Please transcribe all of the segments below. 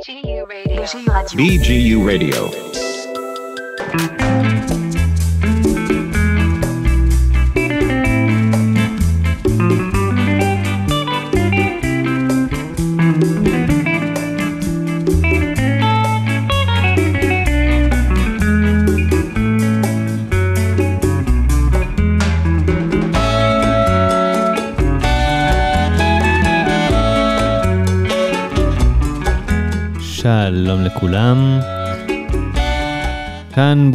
BGU Radio. BGU Radio. BGU Radio.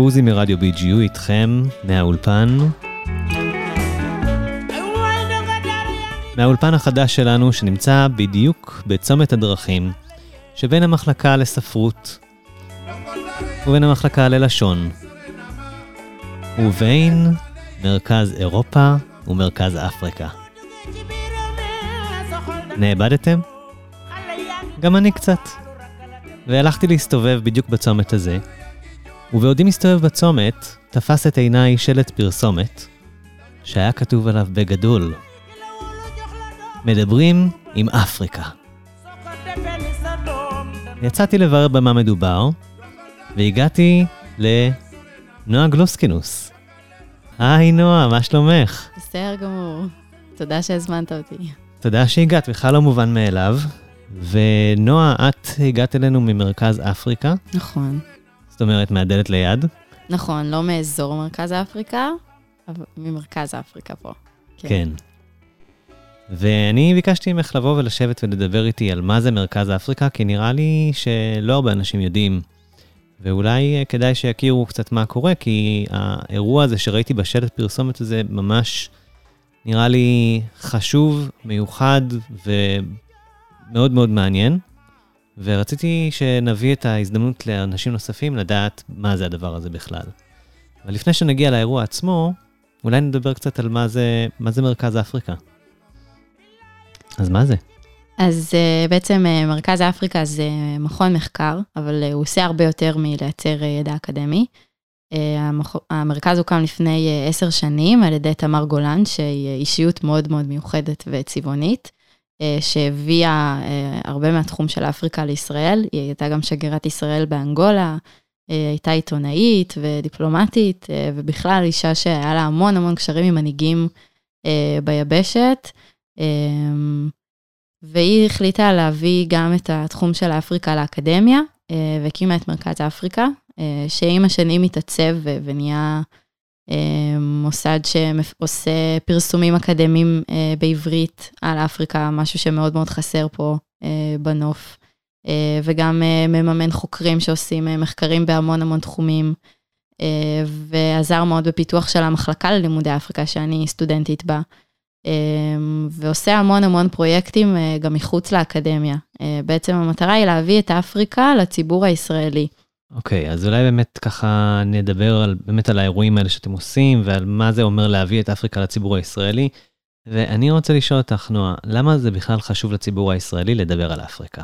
בוזי מרדיו BGU איתכם מהאולפן. מהאולפן החדש שלנו שנמצא בדיוק בצומת הדרכים שבין המחלקה לספרות ובין המחלקה ללשון ובין מרכז אירופה ומרכז אפריקה. נאבדתם? גם אני קצת. והלכתי להסתובב בדיוק בצומת הזה, ובעודי מסתובב בצומת, תפס את עיניי שלט פרסומת, שהיה כתוב עליו בגדול, מדברים עם אפריקה. יצאתי לברר במה מדובר, והגעתי לנועה גלוסקינוס. היי נועה, מה שלומך? בסדר גמור. תודה שהזמנת אותי. תודה שהגעת, בכלל לא מובן מאליו. ונועה, את הגעת אלינו ממרכז אפריקה, נכון. זאת אומרת מהדלת ליד. נכון, לא מאזור מרכז אפריקה, אבל ממרכז אפריקה פה. כן. ואני ביקשתי ממך לבוא ולשבת ולדבר איתי על מה זה מרכז אפריקה, כי נראה לי שלא הרבה אנשים יודעים. ואולי אה, כדאי שיכירו קצת מה קורה, כי האירוע הזה שראיתי בשלט פרסומת הזה ממש נראה לי חשוב, מיוחד ומאוד מאוד מעניין. ורציתי שנביא את ההזדמנות לאנשים נוספים לדעת מה זה הדבר הזה בכלל. אבל לפני שנגיע לאירוע עצמו, אולי נדבר קצת על מה זה, מה זה מרכז אפריקה. אז מה זה? אז uh, בעצם uh, מרכז אפריקה זה מכון מחקר, אבל uh, הוא עושה הרבה יותר מלייצר ידע אקדמי. המח... המרכז הוקם לפני עשר שנים על ידי תמר גולן, שהיא אישיות מאוד מאוד מיוחדת וצבעונית, שהביאה uh, הרבה מהתחום של אפריקה לישראל. היא הייתה גם שגרירת ישראל באנגולה, uh, הייתה עיתונאית ודיפלומטית, ובכלל אישה שהיה לה המון המון קשרים עם מנהיגים ביבשת. Um, והיא החליטה להביא גם את התחום של אפריקה לאקדמיה, אה, והקימה את מרכז אפריקה, אה, שעם השנים התעצב ונהיה אה, מוסד שעושה פרסומים אקדמיים בעברית על אפריקה, משהו שמאוד מאוד חסר פה בנוף, וגם מממן חוקרים שעושים מחקרים בהמון המון תחומים, ועזר מאוד בפיתוח של המחלקה ללימודי אפריקה, שאני סטודנטית בה. ועושה המון המון פרויקטים אה, גם מחוץ לאקדמיה. אה, בעצם המטרה היא להביא את אפריקה לציבור הישראלי. אוקיי, okay, אז אולי באמת ככה נדבר על, באמת על האירועים האלה שאתם עושים ועל מה זה אומר להביא את אפריקה לציבור הישראלי. ואני רוצה לשאול אותך, נועה, למה זה בכלל חשוב לציבור הישראלי לדבר על אפריקה?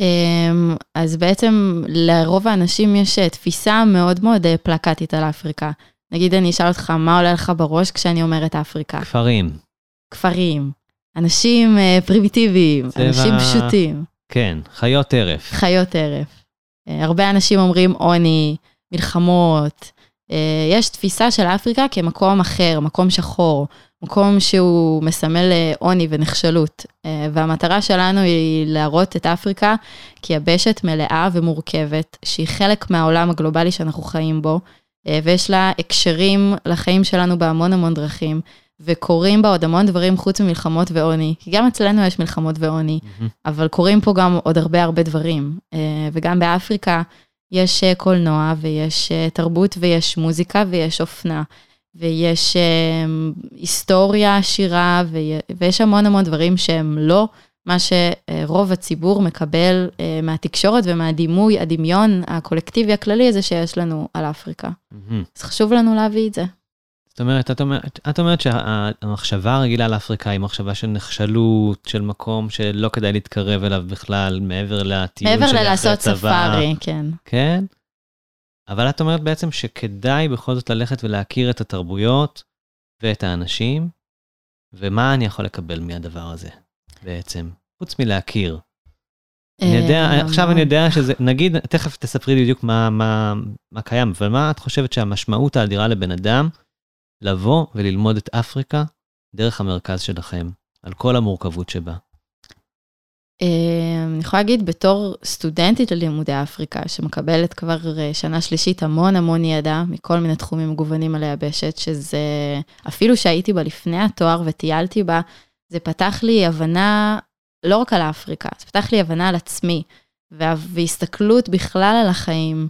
אמ, אז בעצם לרוב האנשים יש אה, תפיסה מאוד מאוד פלקטית על אפריקה. נגיד אני אשאל אותך, מה עולה לך בראש כשאני אומרת אפריקה? כפרים. כפרים, אנשים uh, פרימיטיביים, צבע... אנשים פשוטים. כן, חיות טרף. חיות טרף. Uh, הרבה אנשים אומרים עוני, מלחמות. Uh, יש תפיסה של אפריקה כמקום אחר, מקום שחור, מקום שהוא מסמל עוני ונחשלות. והמטרה שלנו היא להראות את אפריקה כיבשת מלאה ומורכבת, שהיא חלק מהעולם הגלובלי שאנחנו חיים בו, ויש לה הקשרים לחיים שלנו בהמון המון דרכים. וקורים בה עוד המון דברים חוץ ממלחמות ועוני, כי גם אצלנו יש מלחמות ועוני, mm-hmm. אבל קורים פה גם עוד הרבה הרבה דברים. אה, וגם באפריקה יש אה, קולנוע ויש אה, תרבות ויש מוזיקה ויש אופנה. ויש היסטוריה עשירה ויש המון המון דברים שהם לא מה שרוב הציבור מקבל מהתקשורת ומהדימוי, הדמיון הקולקטיבי הכללי הזה שיש לנו על אפריקה. Mm-hmm. אז חשוב לנו להביא את זה. זאת אומרת, את אומרת, את אומרת שהמחשבה הרגילה על אפריקה היא מחשבה של נחשלות, של מקום שלא כדאי להתקרב אליו בכלל, מעבר לטיול של אחרי הצבא. מעבר ללעשות ספארי, כן. כן? אבל את אומרת בעצם שכדאי בכל זאת ללכת ולהכיר את התרבויות ואת האנשים, ומה אני יכול לקבל מהדבר הזה בעצם, חוץ מלהכיר. אני יודע, אה, עכשיו אני יודע שזה, נגיד, תכף תספרי לי בדיוק מה, מה, מה קיים, אבל מה את חושבת שהמשמעות האדירה לבן אדם לבוא וללמוד את אפריקה דרך המרכז שלכם, על כל המורכבות שבה? אה, אני יכולה להגיד בתור סטודנטית ללימודי אפריקה, שמקבלת כבר אה, שנה שלישית המון המון ידע מכל מיני תחומים מגוונים על היבשת, שזה, אפילו שהייתי בה לפני התואר וטיילתי בה, זה פתח לי הבנה לא רק על אפריקה, זה פתח לי הבנה על עצמי, וה- והסתכלות בכלל על החיים,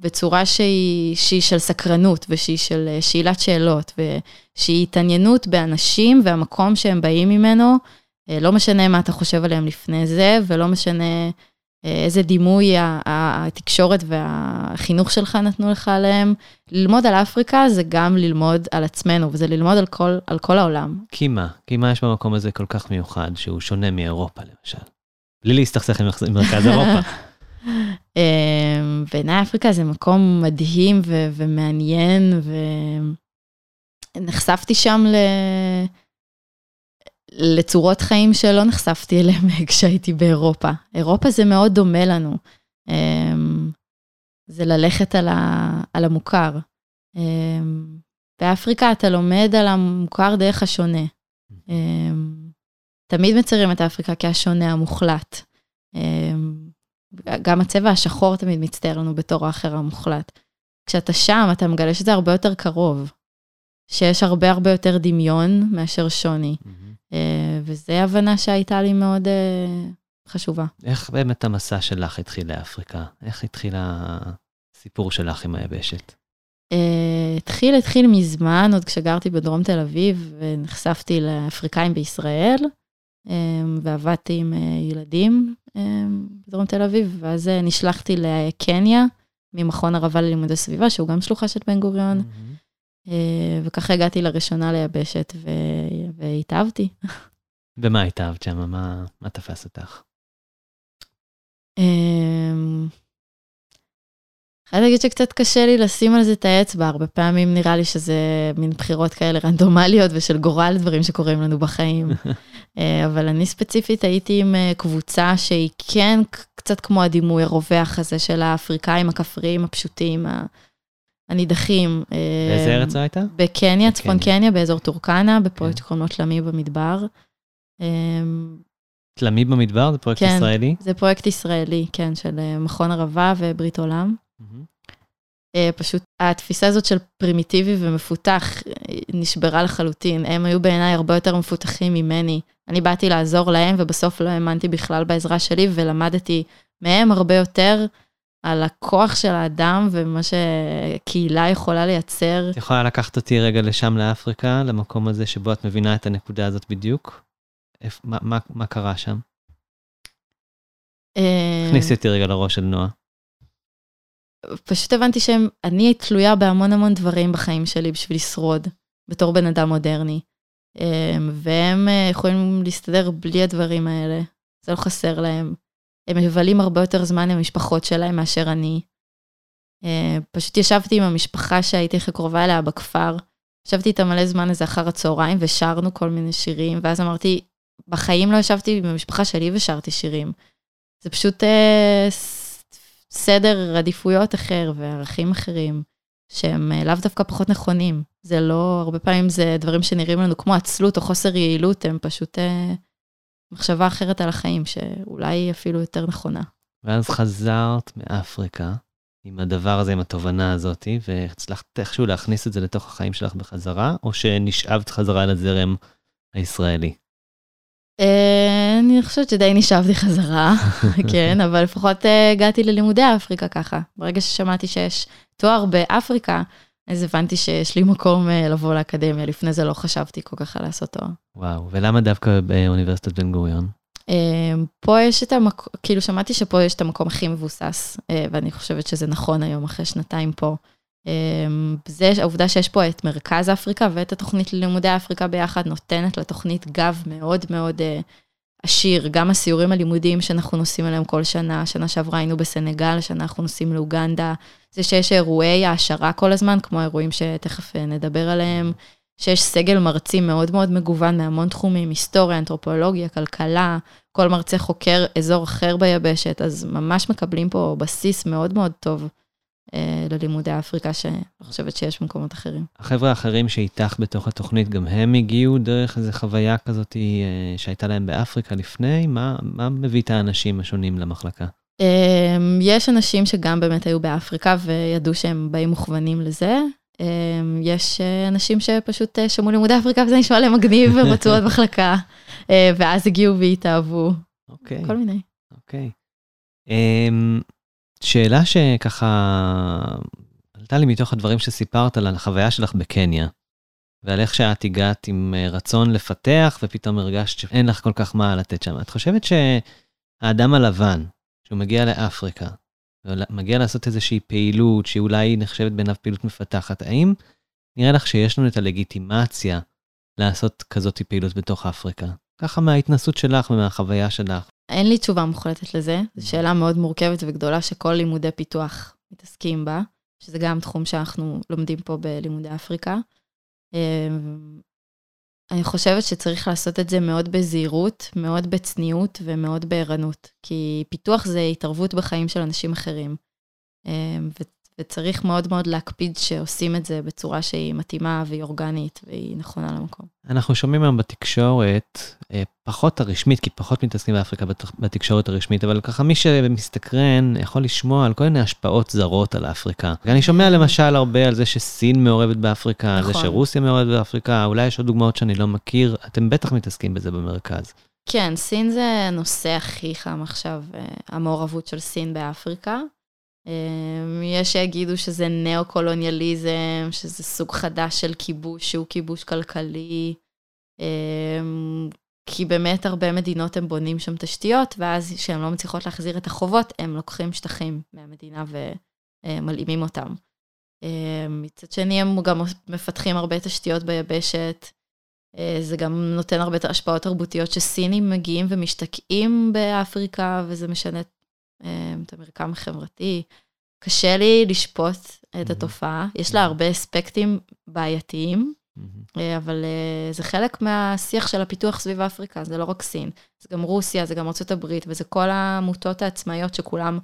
בצורה שהיא, שהיא של סקרנות ושהיא של אה, שאלת שאלות, ושהיא התעניינות באנשים והמקום שהם באים ממנו. אה, לא משנה מה אתה חושב עליהם לפני זה, ולא משנה אה, איזה דימוי התקשורת והחינוך שלך נתנו לך עליהם. ללמוד על אפריקה זה גם ללמוד על עצמנו, וזה ללמוד על כל, על כל העולם. כי מה? כי מה יש במקום הזה כל כך מיוחד, שהוא שונה מאירופה למשל? בלי להסתכסך עם מרכז אירופה. בעיניי אפריקה זה מקום מדהים ו- ומעניין, ונחשפתי שם ל... לצורות חיים שלא נחשפתי אליהם כשהייתי באירופה. אירופה זה מאוד דומה לנו. אמ, זה ללכת על, ה, על המוכר. אמ, באפריקה אתה לומד על המוכר דרך השונה. אמ, תמיד מציירים את אפריקה כהשונה המוחלט. גם הצבע השחור תמיד מצטייר לנו בתור האחר המוחלט. כשאתה שם, אתה מגלה שזה הרבה יותר קרוב. שיש הרבה הרבה יותר דמיון מאשר שוני. אה, וזו הבנה שהייתה לי מאוד אה, חשובה. איך באמת המסע שלך התחיל לאפריקה? איך התחיל הסיפור שלך עם היבשת? אה, התחיל, התחיל מזמן, עוד כשגרתי בדרום תל אביב, ונחשפתי לאפריקאים בישראל, ועבדתי עם ילדים בדרום תל אביב, ואז אה, נשלחתי לקניה, ממכון ערבה ללימודי סביבה, שהוא גם שלוחה של בן גוריון, אה, וככה הגעתי לראשונה ליבשת, ו- והתאהבתי. ומה התאהבת שם? מה, מה תפס אותך? אמ, חייבת להגיד שקצת קשה לי לשים על זה את האצבע, הרבה פעמים נראה לי שזה מין בחירות כאלה רנדומליות ושל גורל דברים שקורים לנו בחיים. אה, אבל אני ספציפית הייתי עם אה, קבוצה שהיא כן קצת כמו הדימוי הרווח הזה של האפריקאים הכפריים הפשוטים, הנידחים. באיזה אה, ארץ זו הייתה? בקניה, צפון. קניה, באזור טורקנה, בפרויקט כן. שקוראים לו תלמי במדבר. אמ, תלמי במדבר? זה פרויקט כן. ישראלי? זה פרויקט ישראלי, כן, של מכון ערבה וברית עולם. אה, פשוט התפיסה הזאת של פרימיטיבי ומפותח נשברה לחלוטין. הם היו בעיניי הרבה יותר מפותחים ממני. אני באתי לעזור להם, ובסוף לא האמנתי בכלל בעזרה שלי, ולמדתי מהם הרבה יותר על הכוח של האדם ומה שקהילה יכולה לייצר. את יכולה לקחת אותי רגע לשם לאפריקה, למקום הזה שבו את מבינה את הנקודה הזאת בדיוק? איפ, מה, מה, מה קרה שם? אה, תכניסי אותי רגע לראש של נועה. פשוט הבנתי שאני תלויה בהמון המון דברים בחיים שלי בשביל לשרוד, בתור בן אדם מודרני. אמ, והם אה, יכולים להסתדר בלי הדברים האלה, זה לא חסר להם. הם מבלים הרבה יותר זמן עם המשפחות שלהם מאשר אני. אה, פשוט ישבתי עם המשפחה שהייתי הכי קרובה אליה בכפר, ישבתי איתה מלא זמן איזה אחר הצהריים ושרנו כל מיני שירים, ואז אמרתי, בחיים לא ישבתי עם המשפחה שלי ושרתי שירים. זה פשוט אה, סדר עדיפויות אחר וערכים אחרים, שהם אה, לאו דווקא פחות נכונים. זה לא, הרבה פעמים זה דברים שנראים לנו כמו עצלות או חוסר יעילות, הם פשוט אה, מחשבה אחרת על החיים, שאולי היא אפילו יותר נכונה. ואז חזרת מאפריקה עם הדבר הזה, עם התובנה הזאת, והצלחת איכשהו להכניס את זה לתוך החיים שלך בחזרה, או שנשאבת חזרה לזרם הישראלי? אה, אני חושבת שדי נשאבתי חזרה, כן, אבל לפחות אה, הגעתי ללימודי אפריקה ככה. ברגע ששמעתי שיש תואר באפריקה, אז הבנתי שיש לי מקום אה, לבוא לאקדמיה, לפני זה לא חשבתי כל כך על לעשות תואר. וואו, ולמה דווקא באוניברסיטת בן גוריון? אה, פה יש את המקום, כאילו שמעתי שפה יש את המקום הכי מבוסס, אה, ואני חושבת שזה נכון היום, אחרי שנתיים פה. אה, זה העובדה שיש פה את מרכז אפריקה ואת התוכנית ללימודי אפריקה ביחד, נותנת לתוכנית גב מאוד מאוד עשיר. גם הסיורים הלימודיים שאנחנו נוסעים אליהם כל שנה, שנה שעברה היינו בסנגל, שנה אנחנו נוסעים לאוגנדה. זה שיש אירועי העשרה כל הזמן, כמו האירועים שתכף אה, נדבר עליהם. שיש סגל מרצים מאוד מאוד מגוון מהמון תחומים, היסטוריה, אנתרופולוגיה, כלכלה, כל מרצה חוקר אזור אחר ביבשת, אז ממש מקבלים פה בסיס מאוד מאוד טוב ללימודי אפריקה, שאני חושבת שיש במקומות אחרים. החבר'ה האחרים שאיתך בתוך התוכנית, גם הם הגיעו דרך איזו חוויה כזאת אה, שהייתה להם באפריקה לפני? מה, מה מביא את האנשים השונים למחלקה? אה, יש אנשים שגם באמת היו באפריקה וידעו שהם באים מוכוונים לזה. אה, יש אה, אנשים שפשוט אה, שמעו לימודי אפריקה וזה נשמע להם מגניב ורצו עוד מחלקה, אה, ואז הגיעו והתאהבו, אוקיי, כל מיני. אוקיי. אמ, שאלה שככה עלתה לי מתוך הדברים שסיפרת על החוויה שלך בקניה, ועל איך שאת הגעת עם אה, רצון לפתח, ופתאום הרגשת שאין לך כל כך מה לתת שם. את חושבת שהאדם הלבן, שהוא מגיע לאפריקה, מגיע לעשות איזושהי פעילות שאולי נחשבת בעיניו פעילות מפתחת, האם נראה לך שיש לנו את הלגיטימציה לעשות כזאת פעילות בתוך אפריקה? ככה מההתנסות שלך ומהחוויה שלך. אין לי תשובה מוחלטת לזה, זו שאלה מאוד מורכבת וגדולה שכל לימודי פיתוח מתעסקים בה, שזה גם תחום שאנחנו לומדים פה בלימודי אפריקה. אמ, אני חושבת שצריך לעשות את זה מאוד בזהירות, מאוד בצניעות ומאוד בערנות, כי פיתוח זה התערבות בחיים של אנשים אחרים. וצריך מאוד מאוד להקפיד שעושים את זה בצורה שהיא מתאימה והיא אורגנית והיא נכונה למקום. אנחנו שומעים היום בתקשורת, אה, פחות הרשמית, כי פחות מתעסקים באפריקה בת- בתקשורת הרשמית, אבל ככה מי שמסתקרן יכול לשמוע על כל מיני השפעות זרות על אפריקה. אני שומע למשל הרבה על זה שסין מעורבת באפריקה, על זה נכון. שרוסיה מעורבת באפריקה, אולי יש עוד דוגמאות שאני לא מכיר, אתם בטח מתעסקים בזה במרכז. כן, סין זה הנושא הכי חם עכשיו, אה, המעורבות של סין באפריקה. אה, יש שיגידו שזה ניאו-קולוניאליזם, שזה סוג חדש של כיבוש שהוא כיבוש כלכלי, אה, כי באמת הרבה מדינות הם בונים שם תשתיות, ואז כשהן לא מצליחות להחזיר את החובות, הם לוקחים שטחים מהמדינה ומלאימים אותם. אה, מצד שני, הם גם מפתחים הרבה תשתיות ביבשת. אה, זה גם נותן הרבה השפעות תרבותיות שסינים מגיעים ומשתקעים באפריקה, וזה משנה אה, את המרקם החברתי. קשה לי לשפוט את. התופעה, יש לה הרבה אספקטים בעייתיים, אה, אבל אה, זה חלק מהשיח של הפיתוח סביב אפריקה, זה לא רק סין, זה גם רוסיה, זה גם ארה"ב, וזה כל העמותות העצמאיות שכולם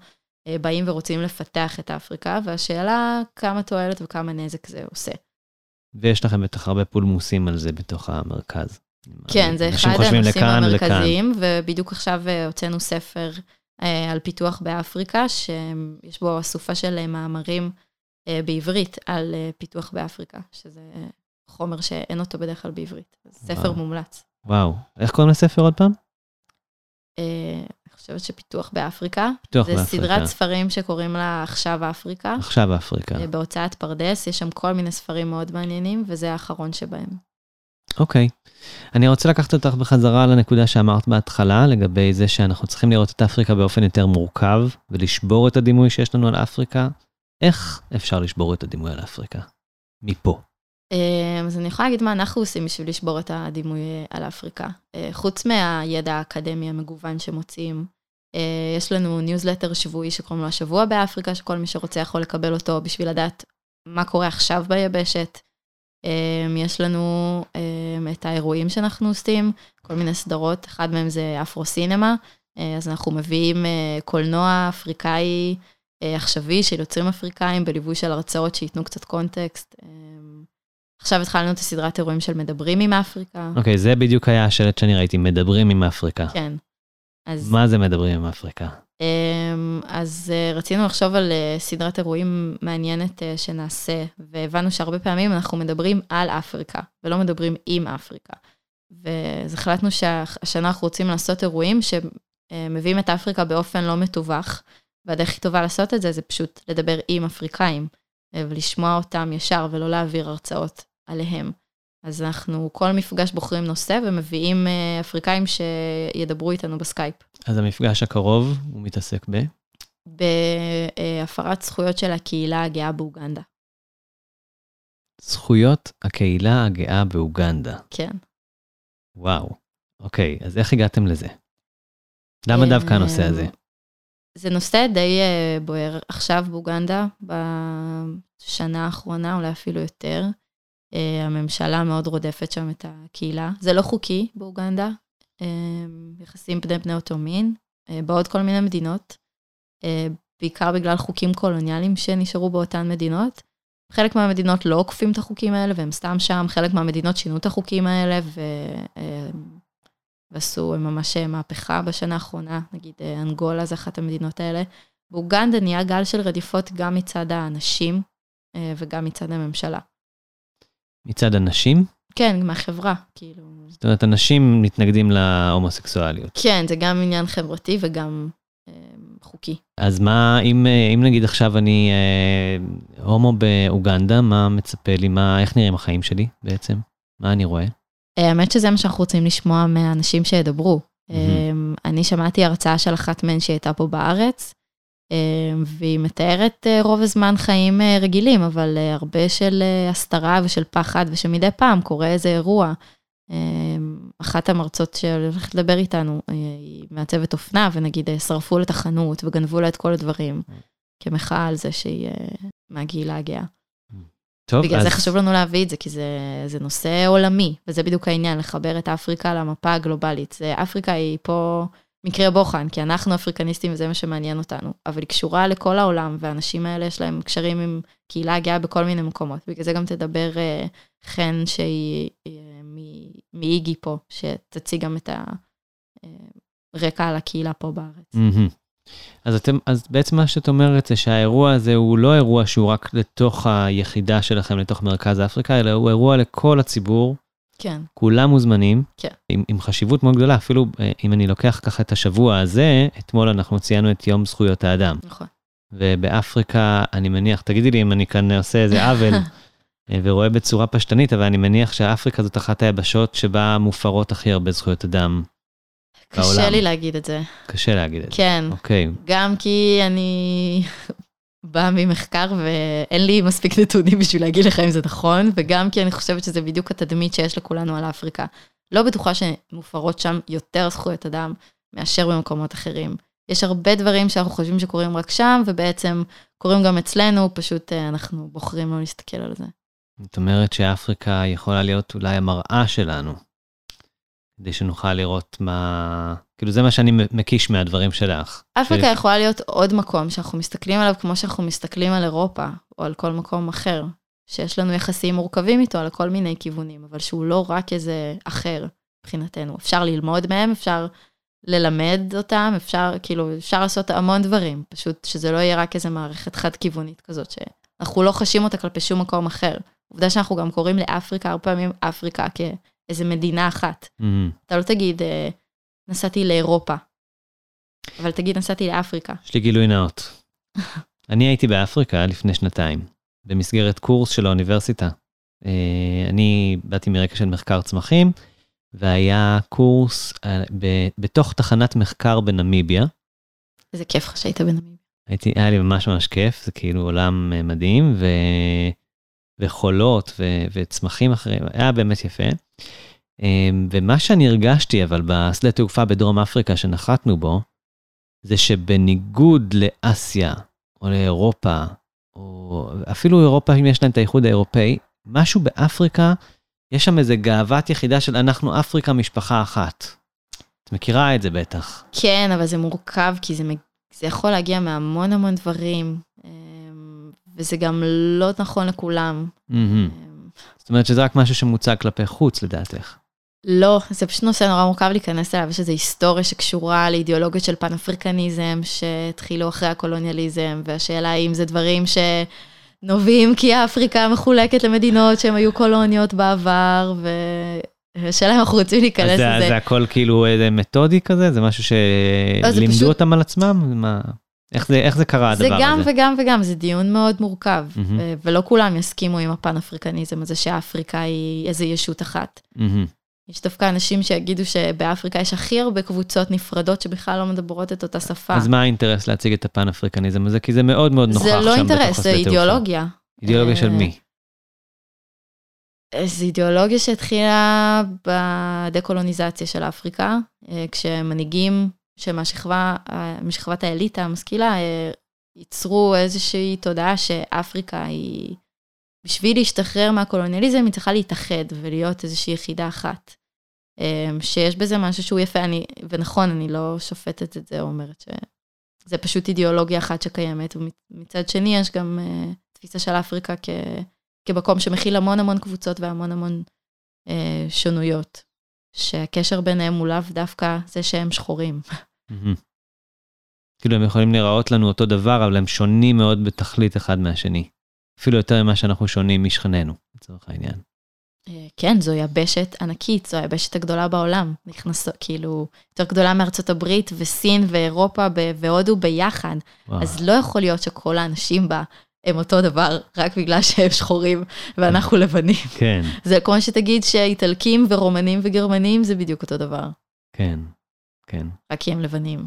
אה, באים ורוצים לפתח את אפריקה, והשאלה כמה תועלת וכמה נזק זה עושה. ויש לכם בטח הרבה פולמוסים על זה בתוך המרכז. כן, זה אחד הנושאים לכאן. המרכזיים, ובדיוק עכשיו הוצאנו ספר על פיתוח באפריקה, שיש בו אסופה של אה, מאמרים אה, בעברית על אה, פיתוח באפריקה, שזה חומר שאין אותו בדרך כלל בעברית. ספר וואו. מומלץ. וואו, איך קוראים לספר עוד פעם? אה, אני חושבת שפיתוח באפריקה, פיתוח זה באפריקה. סדרת ספרים שקוראים לה עכשיו אפריקה. עכשיו אפריקה. אה, בהוצאת פרדס, יש שם כל מיני ספרים מאוד מעניינים, וזה האחרון שבהם. אוקיי. אני רוצה לקחת אותך בחזרה לנקודה שאמרת בהתחלה, לגבי זה שאנחנו צריכים לראות את אפריקה באופן יותר מורכב, ולשבור את הדימוי שיש לנו על אפריקה. איך אפשר לשבור את הדימוי על אפריקה? מפה. אה, אז אני יכולה להגיד מה אנחנו עושים בשביל לשבור את הדימוי אה, על אפריקה. אה, חוץ מהידע האקדמי המגוון שמוציאים, אה, יש לנו ניוזלטר שבועי שקוראים לו השבוע באפריקה, שכל מי שרוצה יכול לקבל אותו בשביל לדעת מה קורה עכשיו ביבשת. אה, יש לנו אה, את האירועים שאנחנו עושים, כל מיני סדרות, אחד מהם זה אפרו-סינמה, אה, אז אנחנו מביאים אה, קולנוע אפריקאי אה, עכשווי של יוצרים אפריקאים בליווי של הרצאות שייתנו קצת קונטקסט. אה, עכשיו התחלנו את הסדרת אירועים של מדברים עם אפריקה. אוקיי, זה בדיוק היה השלט שאני ראיתי, מדברים עם אפריקה. כן. אז, מה זה מדברים עם אפריקה? אמ, אז אה, רצינו לחשוב על אה, סדרת אירועים מעניינת אה, שנעשה, והבנו שהרבה פעמים אנחנו מדברים על אפריקה, ולא מדברים עם אפריקה. אז החלטנו שהשנה אנחנו רוצים לעשות אירועים שמביאים את אפריקה באופן לא מתווך, והדרך הכי טובה לעשות את זה זה פשוט לדבר עם אפריקאים, ולשמוע אותם ישר ולא להעביר הרצאות עליהם. אז אנחנו כל מפגש בוחרים נושא ומביאים אה, אפריקאים שידברו איתנו בסקייפ. אז המפגש הקרוב, הוא מתעסק ב... בהפרת זכויות של הקהילה הגאה באוגנדה. זכויות הקהילה הגאה באוגנדה. כן. וואו. אוקיי, אז איך הגעתם לזה? למה דווקא הנושא הזה? זה נושא די אה, בוער עכשיו באוגנדה, בשנה האחרונה, אולי אפילו יותר. אה, הממשלה מאוד רודפת שם את הקהילה. זה לא חוקי באוגנדה, אה, יחסים בני בני אותו מין, אה, בעוד כל מיני מדינות, בעיקר בגלל חוקים קולוניאליים שנשארו באותן מדינות. חלק מהמדינות לא עוקפים את החוקים האלה והם סתם שם, חלק מהמדינות שינו את החוקים האלה ו... ועשו ממש מהפכה בשנה האחרונה, נגיד אנגולה זה אחת המדינות האלה. באוגנדה נהיה גל של רדיפות גם מצד האנשים וגם מצד הממשלה. מצד הנשים? כן, מהחברה, כאילו. זאת אומרת, אנשים מתנגדים להומוסקסואליות. כן, זה גם עניין חברתי וגם אה, חוקי. אז מה, אם, אה, אם נגיד עכשיו אני אה, הומו באוגנדה, מה מצפה לי? מה, איך נראים החיים שלי בעצם? מה אני רואה? אה, האמת שזה מה שאנחנו רוצים לשמוע מהאנשים שידברו. אה, אני שמעתי הרצאה של אחת מהן שהייתה פה בארץ, והיא מתארת אה, רוב הזמן חיים אה, רגילים, אבל אה, הרבה של הסתרה ושל פחד, ושמדי פעם קורה איזה אירוע. אה, אחת המרצות שהולכת לדבר איתנו, היא מעצבת אופנה, ונגיד שרפו לה את החנות וגנבו לה את כל הדברים, כמחאה על זה שהיא מהקהילה הגאה. טוב, בגלל אז זה חשוב לנו להביא את זה, כי זה, זה נושא עולמי, וזה בדיוק העניין, לחבר את אפריקה למפה הגלובלית. זה, אפריקה היא פה מקרה בוחן, כי אנחנו אפריקניסטים וזה מה שמעניין אותנו, אבל היא קשורה לכל העולם, והאנשים האלה יש להם קשרים עם קהילה גאה בכל מיני מקומות. בגלל זה גם תדבר אה, חן שהיא אה, מ- מאיגי פה, שתציג גם את הרקע על הקהילה פה בארץ. מהמם. אז, אתם, אז בעצם מה שאת אומרת זה שהאירוע הזה הוא לא אירוע שהוא רק לתוך היחידה שלכם, לתוך מרכז אפריקה, אלא הוא אירוע לכל הציבור, כן, כולם מוזמנים, כן. עם, עם חשיבות מאוד גדולה, אפילו אה, אם אני לוקח ככה את השבוע הזה, אתמול אנחנו ציינו את יום זכויות האדם. נכון. ובאפריקה, אני מניח, תגידי לי אם אני כאן עושה איזה עוול אה, ורואה בצורה פשטנית, אבל אני מניח שאפריקה זאת אחת היבשות שבה מופרות הכי הרבה זכויות אדם. קשה בעולם. לי להגיד את זה. קשה להגיד את זה. כן, אוקיי, גם כי אני באה ממחקר ואין לי מספיק נתונים בשביל להגיד לך אם זה נכון, וגם כי אני חושבת שזה בדיוק התדמית שיש לכולנו על אפריקה. לא בטוחה שמופרות שם יותר זכויות אדם מאשר במקומות אחרים. יש הרבה דברים שאנחנו חושבים שקורים רק שם, ובעצם קורים גם אצלנו, פשוט אה, אנחנו בוחרים לא להסתכל על זה. זאת אומרת שאפריקה יכולה להיות אולי המראה שלנו, כדי שנוכל לראות מה... כאילו זה מה שאני מקיש מהדברים שלך. אפריקה ש- יכולה להיות עוד מקום שאנחנו מסתכלים עליו כמו שאנחנו מסתכלים על אירופה, או על כל מקום אחר, שיש לנו יחסים מורכבים איתו על כל מיני כיוונים, אבל שהוא לא רק איזה אחר מבחינתנו. אפשר ללמוד מהם, אפשר ללמד אותם, אפשר, כאילו, אפשר לעשות המון דברים, פשוט שזה לא יהיה רק איזה מערכת חד-כיוונית כזאת, שאנחנו לא חשים אותה כלפי שום מקום אחר. עובדה שאנחנו גם קוראים לאפריקה הרבה פעמים אפריקה כאיזה מדינה אחת. מהמם. אתה לא תגיד, אה, נסעתי לאירופה, אבל תגיד, נסעתי לאפריקה. יש לי גילוי נאות. אני הייתי באפריקה לפני שנתיים, במסגרת קורס של האוניברסיטה. אה, אני באתי מרקע של מחקר צמחים, והיה קורס אה, בתוך תחנת מחקר בנמיביה. איזה כיף לך שהיית בנמיביה. הייתי, היה לי ממש ממש כיף, זה כאילו עולם אה, מדהים, ו... וחולות ו... וצמחים אחרים, היה באמת יפה. אה, ומה שאני הרגשתי אבל בשדה תעופה בדרום אפריקה שנחתנו בו, זה שבניגוד לאסיה או לאירופה, או אפילו אירופה אם יש להם את האיחוד האירופאי, משהו באפריקה, יש שם איזה גאוות יחידה של אנחנו אפריקה משפחה אחת. את מכירה את זה בטח. כן, אבל זה מורכב, כי זה, זה יכול להגיע מהמון המון דברים, אמ, וזה גם לא נכון לכולם. אמ, זאת אומרת שזה רק משהו שמוצג כלפי חוץ לדעתך. לא, זה פשוט נושא נורא מורכב להיכנס אליו, יש איזו היסטוריה שקשורה לאידיאולוגיות של פן-אפריקניזם, שהתחילו אחרי הקולוניאליזם, והשאלה האם זה דברים שנובעים כי אפריקה מחולקת למדינות שהן היו קולוניות בעבר, והשאלה אם אנחנו רוצים להיכנס זה, לזה. זה הכל כאילו איזה מתודי כזה? זה משהו לא, זה שלימדו פשוט- אותם על עצמם? מה, איך, זה, איך זה קרה זה הדבר גם הזה? וגם וגם, זה דיון מאוד מורכב. אה, ולא כולם יסכימו עם הפן-אפריקניזם הזה שאפריקה היא איזו ישות אחת. מהמם. יש דווקא אנשים שיגידו שבאפריקה יש הכי הרבה קבוצות נפרדות שבכלל לא מדברות את אותה שפה. אז מה האינטרס להציג את הפן אפריקניזם הזה? כי זה מאוד מאוד נוכח זה שם לא בתוך אינטרס, זה. אידיאולוגיה. אידיאולוגיה של אה, מי? זו אידיאולוגיה שהתחילה בדה-קולוניזציה של אפריקה, אה, כשמנהיגים שמהשכבה, אה, משכבת האליטה המשכילה, אה, ייצרו איזושהי תודעה שאפריקה היא, בשביל להשתחרר מהקולוניאליזם, היא צריכה להתאחד ולהיות איזושהי יחידה אחת. אמ, שיש בזה משהו שהוא יפה, אני, ונכון, אני לא שופטת את זה, אומרת שזה פשוט אידיאולוגיה אחת שקיימת, ומצד שני יש גם uh, תפיסה של אפריקה כ, כמקום שמכיל המון המון קבוצות והמון המון uh, שונויות, שהקשר ביניהם הוא לאו דווקא זה שהם שחורים. כאילו הם יכולים להיראות לנו אותו דבר, אבל הם שונים מאוד בתכלית אחד מהשני. אפילו יותר ממה שאנחנו שונים משכנינו, לצורך העניין. אה, כן, זו יבשת ענקית, זו היבשת הגדולה בעולם. נכנסו, כאילו, יותר גדולה מארצות הברית וסין ואירופה והודו ביחד. וואו. אז לא יכול להיות שכל האנשים בה הם אותו דבר, רק בגלל שהם שחורים ואנחנו לבנים. כן. זה כמו שתגיד שאיטלקים ורומנים וגרמנים זה בדיוק אותו דבר. כן, כן. רק כי הם לבנים.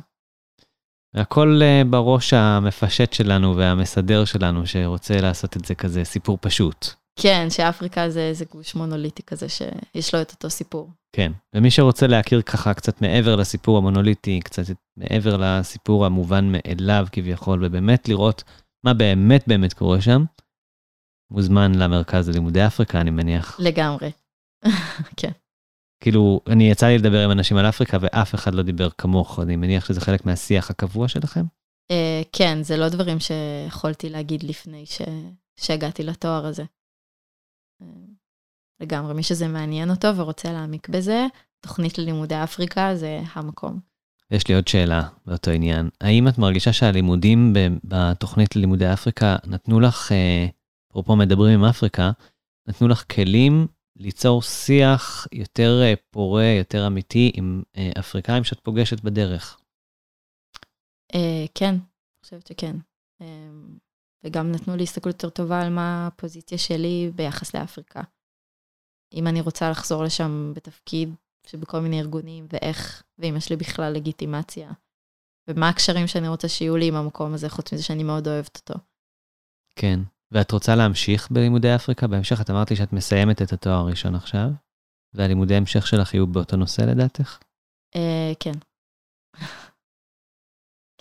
הכל אה, בראש המפשט שלנו והמסדר שלנו, שרוצה לעשות את זה כזה סיפור פשוט. כן, שאפריקה זה איזה גוש מונוליטי כזה שיש לו את אותו סיפור. כן, ומי שרוצה להכיר ככה קצת מעבר לסיפור המונוליטי, קצת מעבר לסיפור המובן מאליו כביכול, ובאמת לראות מה באמת באמת קורה שם, מוזמן למרכז ללימודי אפריקה, אני מניח. לגמרי, כן. כאילו, אני יצא לי לדבר עם אנשים על אפריקה ואף אחד לא דיבר כמוך, אני מניח שזה חלק מהשיח הקבוע שלכם? Uh, כן, זה לא דברים שיכולתי להגיד לפני ש... שהגעתי לתואר הזה. Uh, לגמרי, מי שזה מעניין אותו ורוצה להעמיק בזה, תוכנית ללימודי אפריקה זה המקום. יש לי עוד שאלה באותו עניין. האם את מרגישה שהלימודים בתוכנית ללימודי אפריקה נתנו לך, אה, אפרופו מדברים עם אפריקה, נתנו לך כלים ליצור שיח יותר אה, פורה, יותר אמיתי עם אה, אפריקאים שאת פוגשת בדרך. כן, אני חושבת שכן. וגם נתנו לי הסתכלות יותר טובה על מה הפוזיציה שלי ביחס לאפריקה. אם אני רוצה לחזור לשם בתפקיד שבכל מיני ארגונים, ואיך, ואם יש לי בכלל לגיטימציה, ומה הקשרים שאני רוצה שיהיו לי עם המקום הזה, חוץ מזה שאני מאוד אוהבת אותו. כן, ואת רוצה להמשיך בלימודי אפריקה? בהמשך את אמרת לי שאת מסיימת את התואר הראשון עכשיו, והלימודי המשך שלך יהיו באותו נושא לדעתך? אה, כן.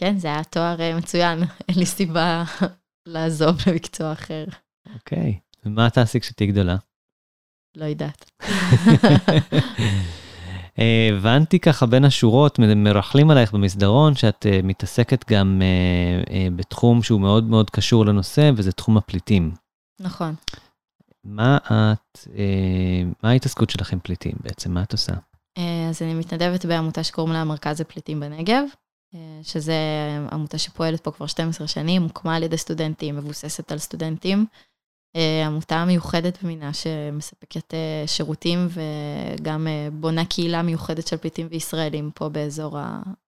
כן, זה היה תואר אה, מצוין, אין לי סיבה לעזוב למקצוע אחר. אוקיי, ומה תעשי כשתהיי גדולה? לא יודעת. הבנתי ככה בין השורות, מרכלים עלייך במסדרון, שאת uh, מתעסקת גם uh, בתחום שהוא מאוד מאוד קשור לנושא, וזה תחום הפליטים. נכון. מה את, מה ההתעסקות שלך עם פליטים בעצם? מה את עושה? אז אני מתנדבת בעמותה שקוראים לה מרכז הפליטים בנגב, שזה עמותה שפועלת פה כבר 12 שנים, הוקמה על ידי סטודנטים, מבוססת על סטודנטים. אה, עמותה מיוחדת במינה שמספקת אה, שירותים וגם אה, בונה קהילה מיוחדת של פליטים וישראלים פה באזור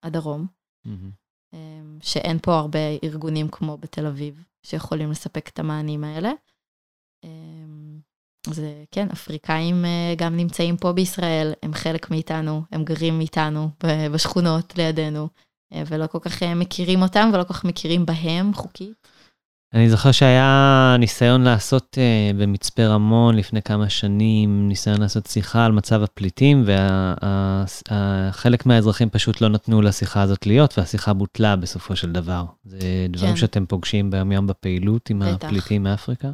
הדרום. Mm-hmm. שאין פה הרבה ארגונים כמו בתל אביב שיכולים לספק את המענים האלה. אז כן, אפריקאים גם נמצאים פה בישראל, הם חלק מאיתנו, הם גרים איתנו בשכונות לידינו, ולא כל כך מכירים אותם ולא כל כך מכירים בהם חוקית. אני זוכר שהיה ניסיון לעשות uh, במצפה רמון לפני כמה שנים, ניסיון לעשות שיחה על מצב הפליטים, וחלק וה, מהאזרחים פשוט לא נתנו לשיחה הזאת להיות, והשיחה בוטלה בסופו של דבר. זה דברים כן. שאתם פוגשים ביום יום בפעילות עם בטח. הפליטים מאפריקה?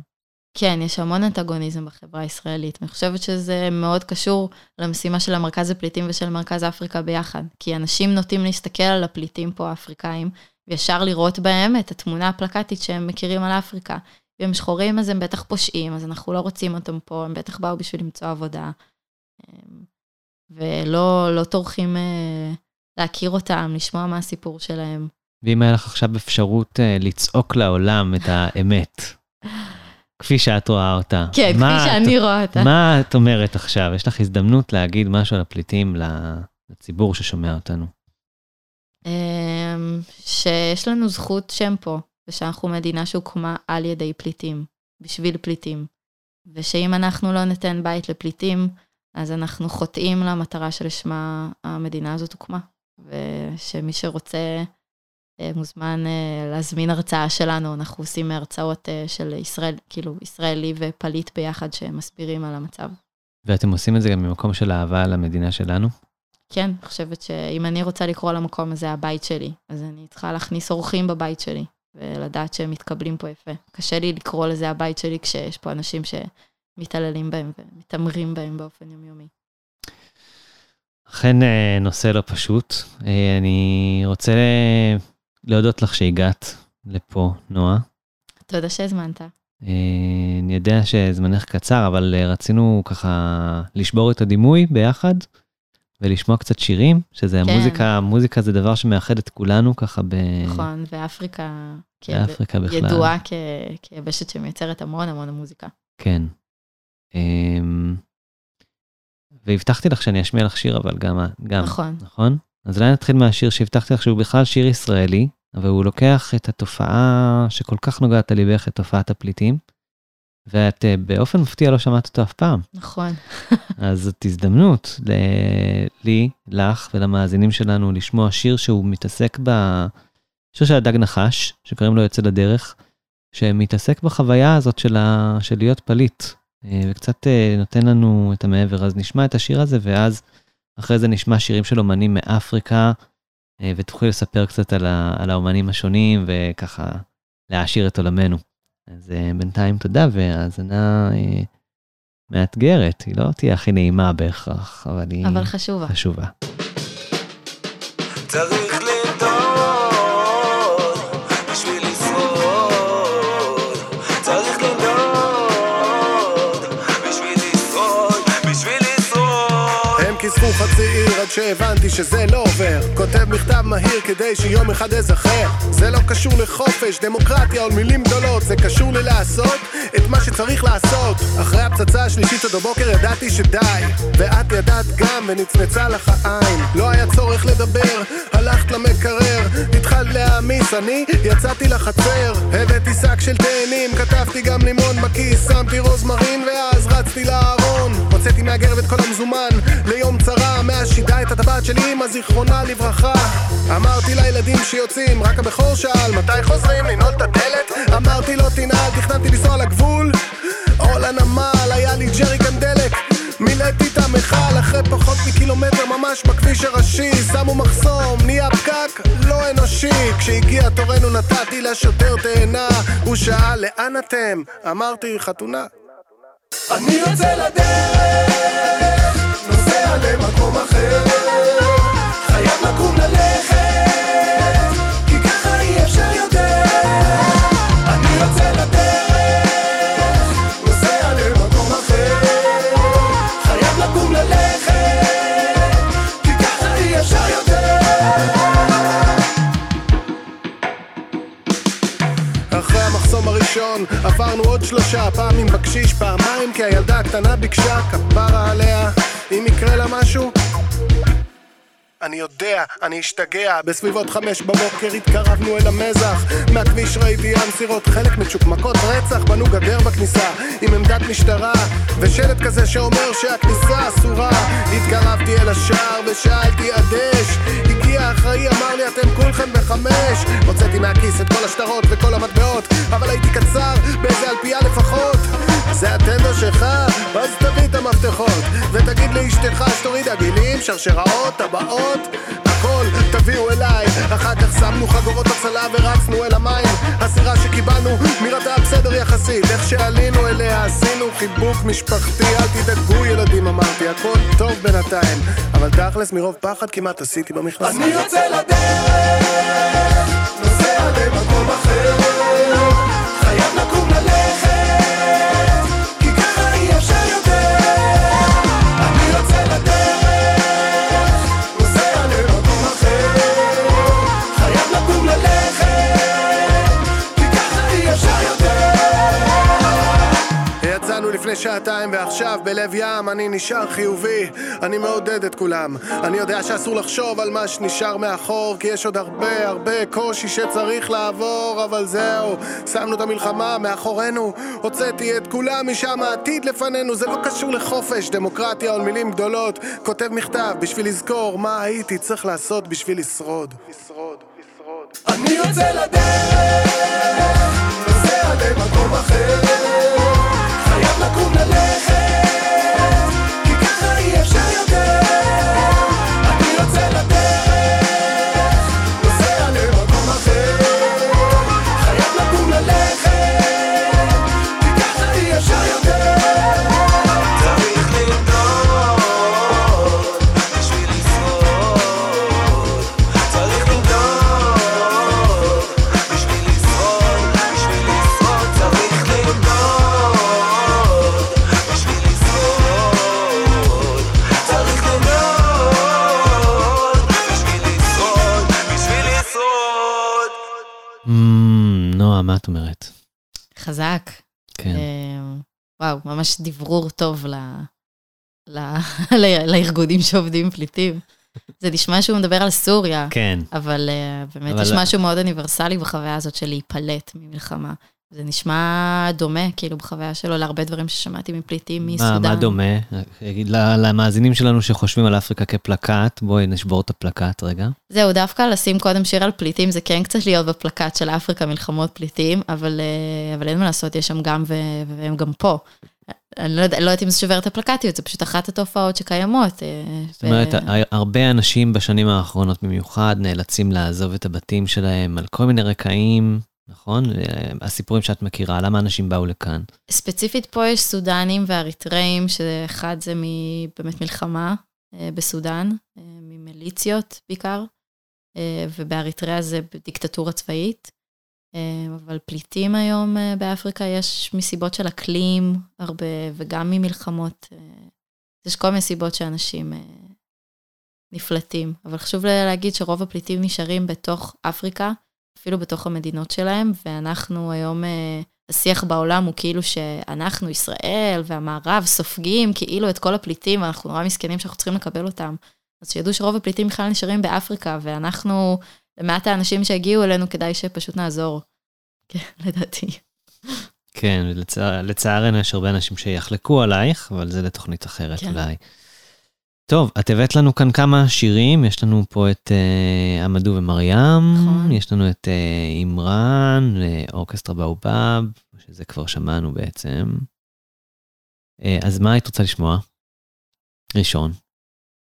כן, יש המון אנטגוניזם בחברה הישראלית. אני חושבת שזה מאוד קשור למשימה של המרכז הפליטים ושל מרכז אפריקה ביחד. כי אנשים נוטים להסתכל על הפליטים פה, האפריקאים, וישר לראות בהם את התמונה הפלקטית שהם מכירים על אפריקה. והם שחורים אז הם בטח פושעים, אז אנחנו לא רוצים אותם פה, הם בטח באו בשביל למצוא עבודה. אמ, ולא לא טורחים אה, להכיר אותם, לשמוע מה הסיפור שלהם. ואם היה לך עכשיו אפשרות אה, לצעוק לעולם את האמת, כפי שאת רואה אותה. כן, כפי שאני את, רואה אותה. מה את אומרת עכשיו? יש לך הזדמנות להגיד משהו על הפליטים לציבור ששומע אותנו. אמ, שיש לנו זכות שם פה, ושאנחנו מדינה שהוקמה על ידי פליטים, בשביל פליטים. ושאם אנחנו לא ניתן בית לפליטים, אז אנחנו חוטאים למטרה שלשמה המדינה הזאת הוקמה. ושמי שרוצה אה, מוזמן אה, להזמין הרצאה שלנו, אנחנו עושים הרצאות אה, של ישראל, כאילו ישראלי ופליט ביחד שמסבירים על המצב. ואתם עושים את זה גם ממקום של אהבה למדינה שלנו? כן, אני חושבת שאם אני רוצה לקרוא למקום הזה הבית שלי, אז אני צריכה להכניס אורחים בבית שלי, ולדעת שהם מתקבלים פה יפה. קשה לי לקרוא לזה הבית שלי כשיש פה אנשים שמתעללים בהם ומתעמרים בהם באופן יומיומי. אכן אה, נושא לא פשוט. אה, אני רוצה להודות לך שהגעת לפה, נועה. תודה שהזמנת. אה, אני יודע שזמנך קצר, אבל רצינו ככה לשבור את הדימוי ביחד ולשמוע קצת שירים, שזה כן. המוזיקה, מוזיקה זה דבר שמאחד את כולנו ככה ב... נכון, ואפריקה, ואפריקה בכלל. ידועה כ... כיבשת שמייצרת המון המון מוזיקה. כן. והבטחתי לך שאני אשמיע לך שיר, אבל גם, גם, נכון. נכון? אז אולי נתחיל מהשיר שהבטחתי לך שהוא בכלל שיר ישראלי, אבל הוא לוקח את התופעה שכל כך נוגעת לליבך, את תופעת הפליטים, ואת אה, באופן מפתיע לא שמעת אותו אף פעם. נכון. אז זאת הזדמנות ל- לי, לך ולמאזינים שלנו לשמוע שיר שהוא מתעסק ב... שיר של הדג נחש, שקוראים לו יוצא לדרך, שמתעסק בחוויה הזאת של, ה... של להיות פליט. אה, וקצת אה, נותן לנו את המעבר. אז נשמע את השיר הזה, ואז אחרי זה נשמע שירים של אומנים מאפריקה, ותוכלי לספר קצת על, ה, על האומנים השונים, וככה להעשיר את עולמנו. אז בינתיים תודה, והאזנה מאתגרת, היא לא תהיה הכי נעימה בהכרח, אבל היא... אבל חשובה. חשובה. צריך חצי עד שהבנתי שזה לא עובר. כותב מכתב מהיר כדי שיום אחד אזכר. זה לא קשור לחופש, דמוקרטיה או מילים גדולות. זה קשור ללעשות את מה שצריך לעשות. אחרי הפצצה השלישית עד הבוקר ידעתי שדי ואת ידעת גם ונצנצה לך העין. לא היה צורך לדבר, הלכת למקרר. התחלת להעמיס, אני יצאתי לחצר. הבאתי שק של תאנים, כתבתי גם לימון בכיס. שמתי רוזמרין ואז רצתי לארון. הוצאתי מהגרב את כל המזומן ליום צרה מאז שידה את הטבעת של אמא זיכרונה לברכה. אמרתי לילדים שיוצאים רק הבכור שאל מתי חוזרים לנעול את הדלת? אמרתי לו תנעל תכננתי לנסוע לגבול. או לנמל היה לי ג'ריקן דלק. מילאתי את המכל אחרי פחות מקילומטר ממש בכביש הראשי. שמו מחסום, נהיה פקק לא אנושי. כשהגיע תורנו נתתי לשוטר תאנה. הוא שאל לאן אתם? אמרתי חתונה. אני יוצא לדרך, נוסע למקום אחר, חייב לקום ללכת, עברנו עוד שלושה פעמים בקשיש פעמיים כי הילדה הקטנה ביקשה כפרה עליה. אם יקרה לה משהו אני יודע, אני אשתגע. בסביבות חמש בבוקר התקרבנו אל המזח. מהכביש ראיתי ים סירות חלק מצ'וקמקות רצח בנו גדר בכניסה עם עמדת משטרה ושלט כזה שאומר שהכניסה אסורה. התקרבתי אל השער ושאלתי עדש הגיע האחראי אמר לי אתם כולכם בחמש. הוצאתי מהכיס את כל השטרות וכל המטבעות אבל הייתי קצר באיזה אלפייה לפחות. זה הטנדר שלך? אז תביא את המפתחות ותגיד לאשתך שתוריד עגילים, שרשראות, טבעות הכל תביאו אליי. אחר כך שמנו חגורות הצלה ורצנו אל המים. הסירה שקיבלנו נראתה בסדר יחסית. איך שעלינו אליה עשינו חיבוק משפחתי. אל תדאגו ילדים אמרתי הכל טוב בינתיים. אבל תכלס מרוב פחד כמעט עשיתי במכנסים אני יוצא לדרך שעתיים ועכשיו בלב ים אני נשאר חיובי. אני מעודד את כולם. אני יודע שאסור לחשוב על מה שנשאר מאחור כי יש עוד הרבה הרבה קושי שצריך לעבור אבל זהו שמנו את המלחמה מאחורינו. הוצאתי את כולם משם העתיד לפנינו זה לא קשור לחופש דמוקרטיה או מילים גדולות. כותב מכתב בשביל לזכור מה הייתי צריך לעשות בשביל לשרוד. לשרוד לשרוד. אני יוצא לדרך נוסע למקום אחר נועה, מה את אומרת? חזק. כן. אה, וואו, ממש דברור טוב לארגונים שעובדים עם פליטים. זה נשמע שהוא מדבר על סוריה, כן. אבל אה, באמת יש משהו מאוד אוניברסלי בחוויה הזאת של להיפלט ממלחמה. זה נשמע דומה, כאילו, בחוויה שלו, להרבה דברים ששמעתי מפליטים מה, מסודאן. מה דומה? אגיד ל- למאזינים שלנו שחושבים על אפריקה כפלקט, בואי נשבור את הפלקט רגע. זהו, דווקא לשים קודם שיר על פליטים, זה כן קצת להיות בפלקט של אפריקה, מלחמות פליטים, אבל, אה, אבל אין מה לעשות, יש שם גם ו- והם גם פה. אני לא, יודע, לא יודעת אם זה שובר את הפלקטיות, זה פשוט אחת התופעות שקיימות. אה, זאת אומרת, ה- הרבה אנשים בשנים האחרונות במיוחד נאלצים לעזוב את הבתים שלהם על כל מיני רקעים, נכון? אה, הסיפורים שאת מכירה, למה אנשים באו לכאן? ספציפית פה יש סודנים ואריתראים, שאחד זה באמת מלחמה אה, בסודאן, אה, ממיליציות בעיקר, אה, ובאריתריאה זה דיקטטורה צבאית. אבל פליטים היום באפריקה יש מסיבות של אקלים הרבה, וגם ממלחמות. יש כל מיני סיבות שאנשים נפלטים. אבל חשוב להגיד שרוב הפליטים נשארים בתוך אפריקה, אפילו בתוך המדינות שלהם, ואנחנו היום, אה, השיח בעולם הוא כאילו שאנחנו, ישראל והמערב, סופגים כאילו את כל הפליטים, ואנחנו נורא מסכנים שאנחנו צריכים לקבל אותם. אז שידעו שרוב הפליטים בכלל נשארים באפריקה, ואנחנו, למעט האנשים שהגיעו אלינו, כדאי שפשוט נעזור. כן, לדעתי. כן, לצערנו יש הרבה אנשים שיחלקו עלייך, אבל זה לתוכנית אחרת כן. אולי. טוב, את הבאת לנו כאן כמה שירים, יש לנו פה את uh, עמדו ומרים, נכון. יש לנו את uh, אימרן, אורקסטרה באובב, שזה כבר שמענו בעצם. Uh, אז מה היית רוצה לשמוע? ראשון.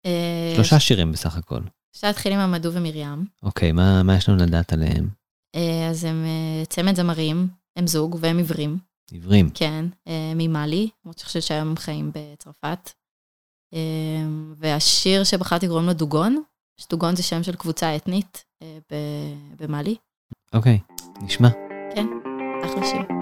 אה, שלושה שירים בסך הכל. אפשר להתחיל עם עמדו ומרים. אוקיי, מה, מה יש לנו לדעת עליהם? אה, אז הם אה, צמד זמרים, הם זוג והם עיוורים. עיוורים. כן, אה, ממאלי, למרות שאני חושבת שהיום הם חיים בצרפת. אה, והשיר שבחרתי קוראים לו דוגון, שדוגון זה שם של קבוצה אתנית אה, במאלי. אוקיי, נשמע. אחלה שיר.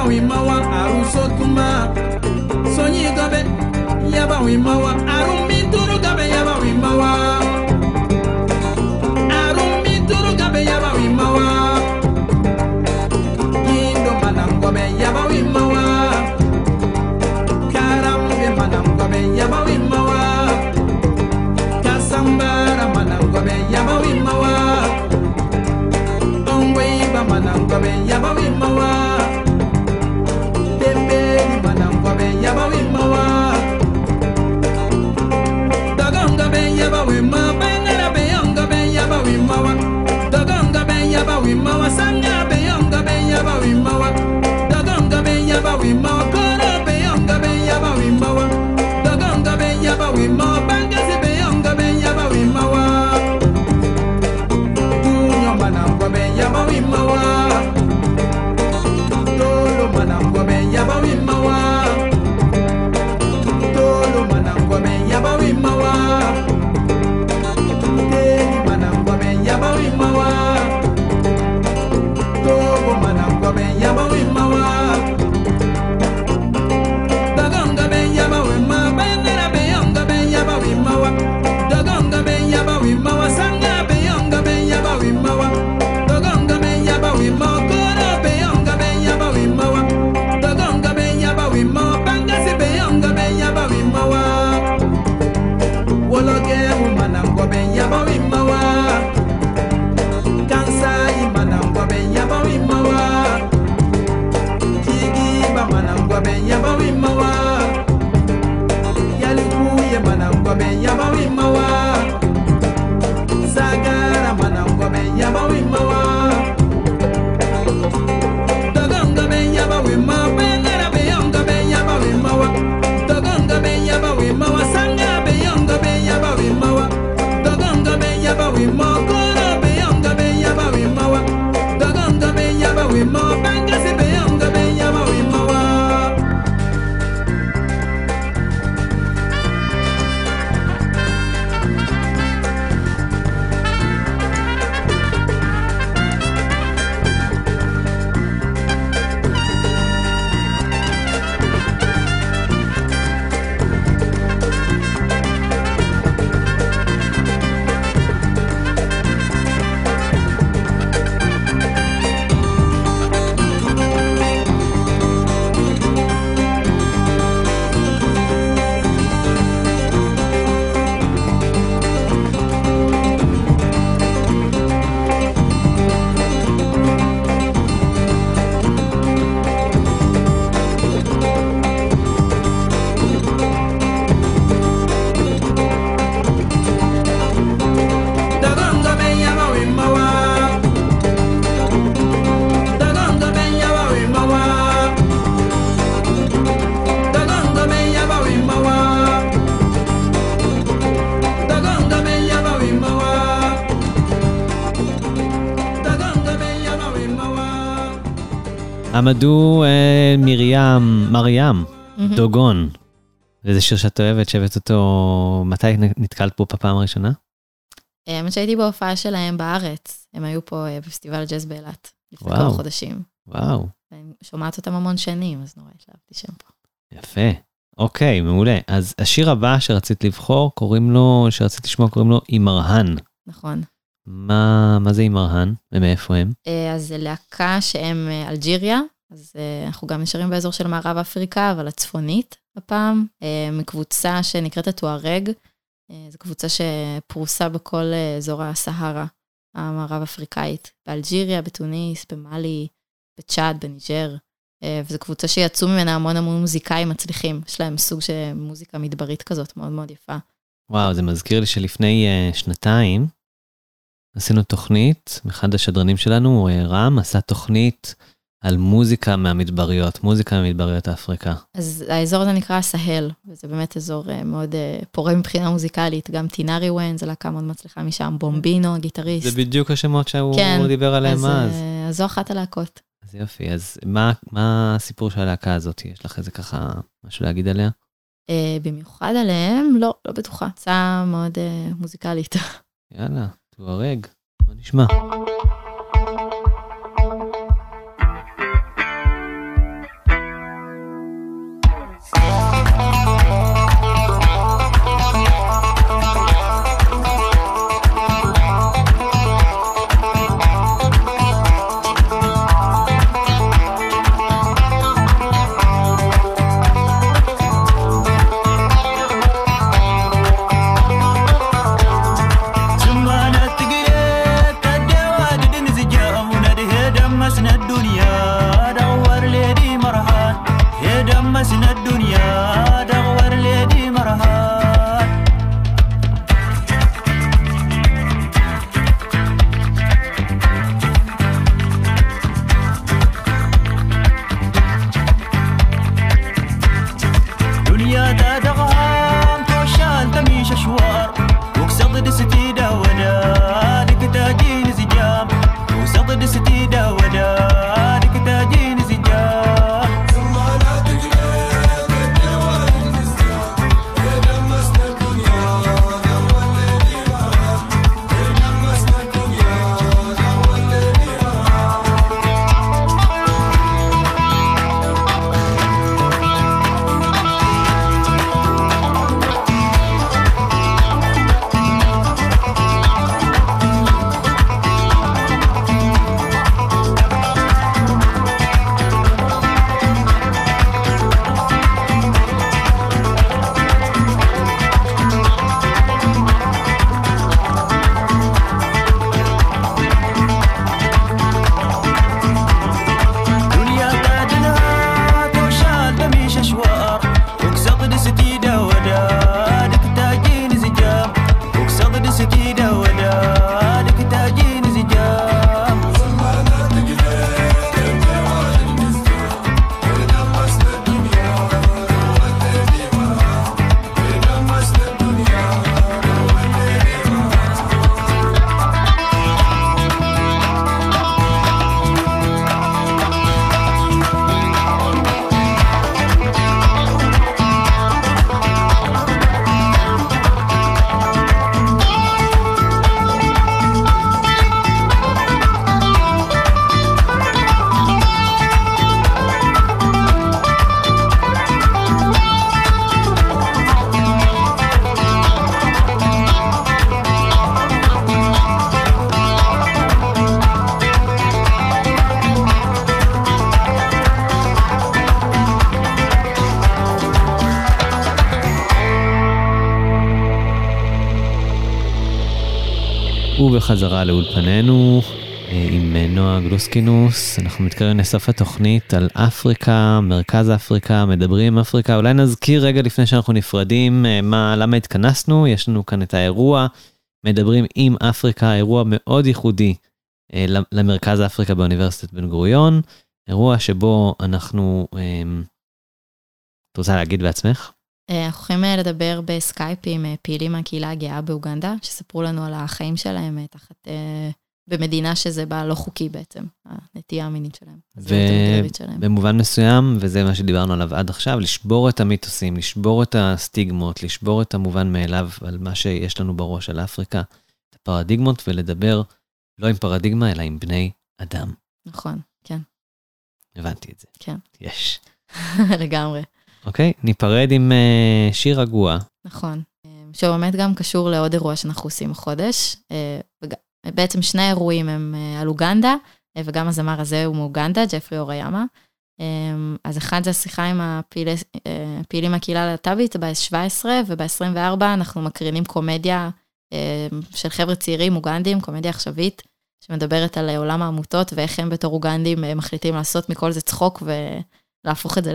yabawimawa aruso tuma soñi gobe yabawimawa עמדו אה, מרים, מרים, מהמם. דוגון. וזה שיר שאת אוהבת, שהבאת אותו, מתי נתקלת בו בפעם הראשונה? אה, האמת שהייתי בהופעה שלהם בארץ, הם היו פה אה, בפסטיבל ג'אז באילת, לפני. כמה חודשים. וואו, ואני שומעת אותם המון שנים, אז נורא התלהבתי שהם פה. יפה. אוקיי, מעולה. אז השיר הבא שרצית לבחור, קוראים לו, שרצית לשמוע, קוראים לו אימרהן. נכון. מה, מה זה אימרהן ומאיפה הם? אה, אז זה להקה שהם אה, אלג'יריה, אז אה, אנחנו גם נשארים באזור של מערב אפריקה, אבל הצפונית הפעם, מקבוצה שנקראת הטוארג. זו קבוצה שפרוסה בכל אזור הסהרה המערב אפריקאית, באלג'יריה, בתוניס, במאלי, בצ'אד, בניג'ר. וזו קבוצה שיצאו ממנה המון המון מוזיקאים מצליחים, יש להם סוג של מוזיקה מדברית כזאת, מאוד מאוד יפה. וואו, זה מזכיר לי שלפני uh, שנתיים עשינו תוכנית, אחד השדרנים שלנו, uh, רם, עשה תוכנית על מוזיקה מהמדבריות, מוזיקה ממדבריות אפריקה. אז האזור הזה נקרא סהל, וזה באמת אזור אה, מאוד אה, פורה מבחינה מוזיקלית, גם טינארי ווין, זו להקה מאוד מצליחה משם, בומבינו, הגיטריסט. זה בדיוק השמות שהוא כן, דיבר עליהם אז. אה, אז זו אחת הלהקות. אז יופי, אז מה, מה הסיפור של הלהקה הזאת? יש לך איזה ככה משהו להגיד עליה? אה, במיוחד עליהם, לא, לא בטוחה, הצעה מאוד אה, מוזיקלית. יאללה, תוארג, בוא נשמע. ובחזרה לאולפנינו אה, עם אה, נועה גלוסקינוס, אנחנו מתקרבים לסוף התוכנית על אפריקה, מרכז אפריקה, מדברים עם אפריקה. אולי נזכיר רגע לפני שאנחנו נפרדים אה, מה, למה התכנסנו, יש לנו כאן את האירוע, מדברים עם אפריקה, אירוע מאוד ייחודי למרכז אפריקה באוניברסיטת בן גוריון, אירוע שבו אנחנו, את רוצה להגיד בעצמך? אה, אנחנו יכולים אה, לדבר בסקייפ עם אה, פעילים מהקהילה הגאה באוגנדה, שיספרו לנו על החיים שלהם תחת במדינה שזה בה לא חוקי בעצם, הנטייה המינית שלהם. ובמובן מסוים, וזה מה שדיברנו עליו עד עכשיו, לשבור את המיתוסים, לשבור את הסטיגמות, לשבור את המובן מאליו על מה שיש לנו בראש על אפריקה, את הפרדיגמות, ולדבר לא עם פרדיגמה, אלא עם בני אדם. נכון, כן, הבנתי את זה. כן, יש. לגמרי. אוקיי, ניפרד עם uh, שיר רגוע. נכון. אה, שבאמת גם קשור לעוד אירוע שאנחנו עושים החודש. אה, בעצם שני האירועים הם אה, על אוגנדה, וגם הזמר הזה הוא מאוגנדה, ג'פרי אוריאמה. אה, אז אחד זה השיחה עם הפעילי- הפעילים מהקהילה הלהט"בית ב-17, וב-24 אנחנו מקרינים קומדיה של חבר'ה צעירים אוגנדים, קומדיה עכשווית, שמדברת על עולם העמותות ואיך הם בתור אוגנדים מחליטים לעשות מכל זה צחוק ולהפוך את זה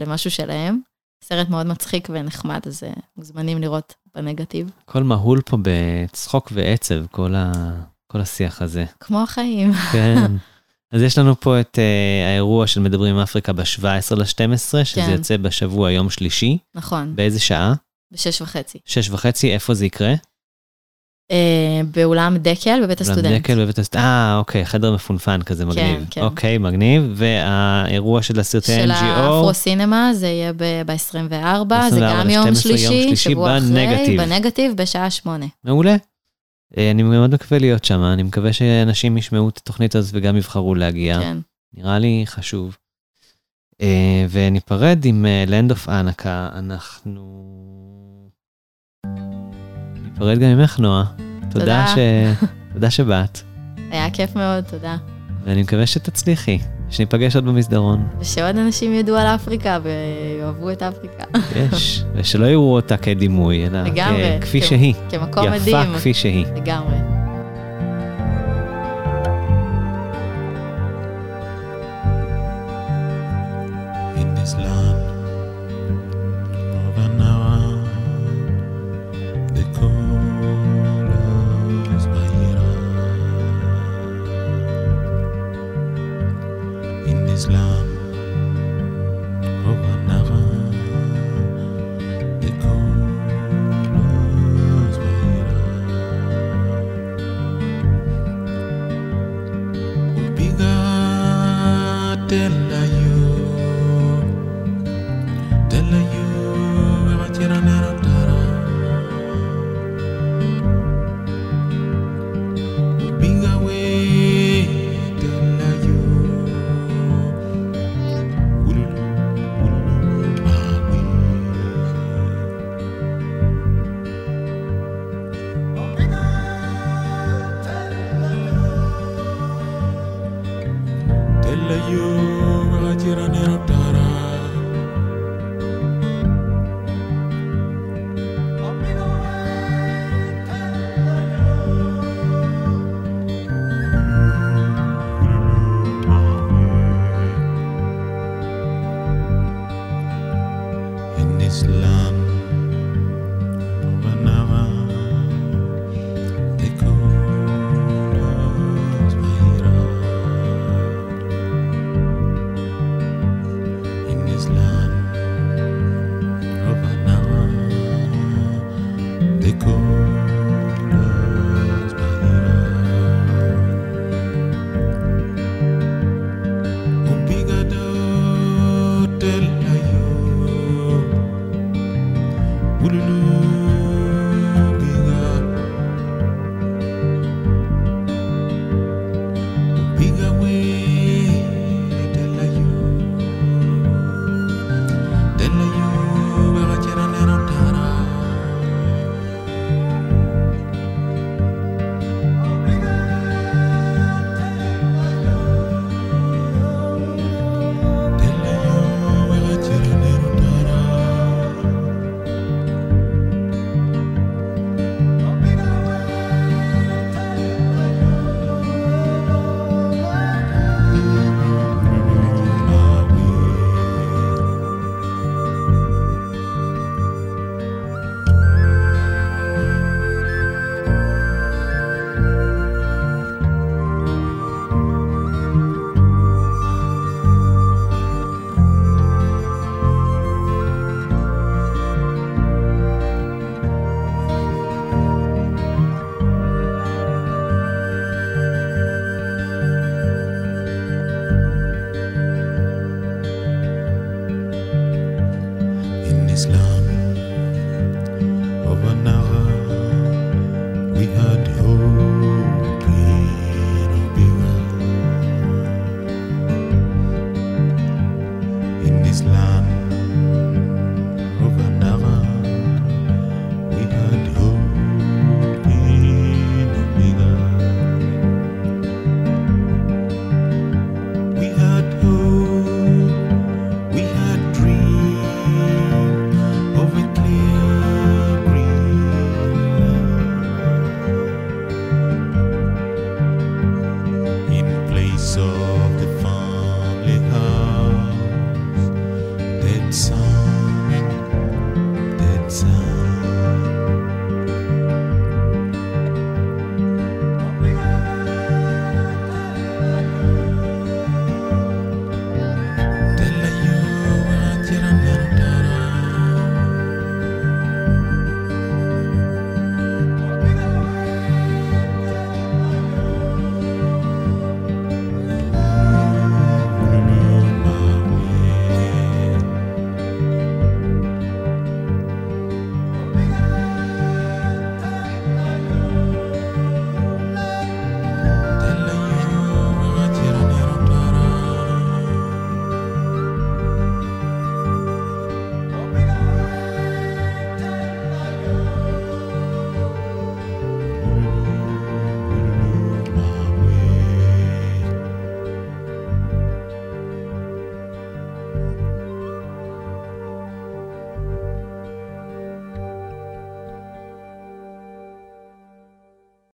למשהו שלהם. סרט מאוד מצחיק ונחמד, אז אה, מוזמנים לראות בנגטיב. הכל מהול פה בצחוק ועצב, כל, ה... כל השיח הזה. כמו החיים. כן. אז יש לנו פה את uh, האירוע של מדברים עם אפריקה ב-17 ל-12, שזה כן. יוצא בשבוע יום שלישי. נכון, באיזה שעה? בשש וחצי. שש וחצי, איפה זה יקרה? אה, באולם דקל בבית אולם הסטודנט. דקל בבית הסטודנט. אה, אוקיי, חדר מפונפן כזה מגניב. כן. אוקיי, מגניב. והאירוע של הסרטי של NGO, האפרו סינמה, זה יהיה ב-24, זה 24, גם יום 12, יום שלישי, שבוע אחרי, בנגטיב. בשעה שמונה. מעולה. אה, אני מאוד מקווה להיות שם, אני מקווה שאנשים ישמעו את התוכנית הזאת וגם יבחרו להגיע. כן. נראה לי חשוב. אה, וניפרד עם אה, Land of אנקה, אנחנו... ניפרד גם ממך, נועה. תודה, תודה. ש... תודה שבאת, היה כיף מאוד, תודה. ואני מקווה שתצליחי, שניפגש עוד במסדרון. ושעוד אנשים ידעו על אפריקה ויאהבו את אפריקה. יש, ושלא יראו אותה כדימוי, אלא לגמרי, כ- כפי כ- שהיא. כמקום מדהים. יפה כפי שהיא. לגמרי.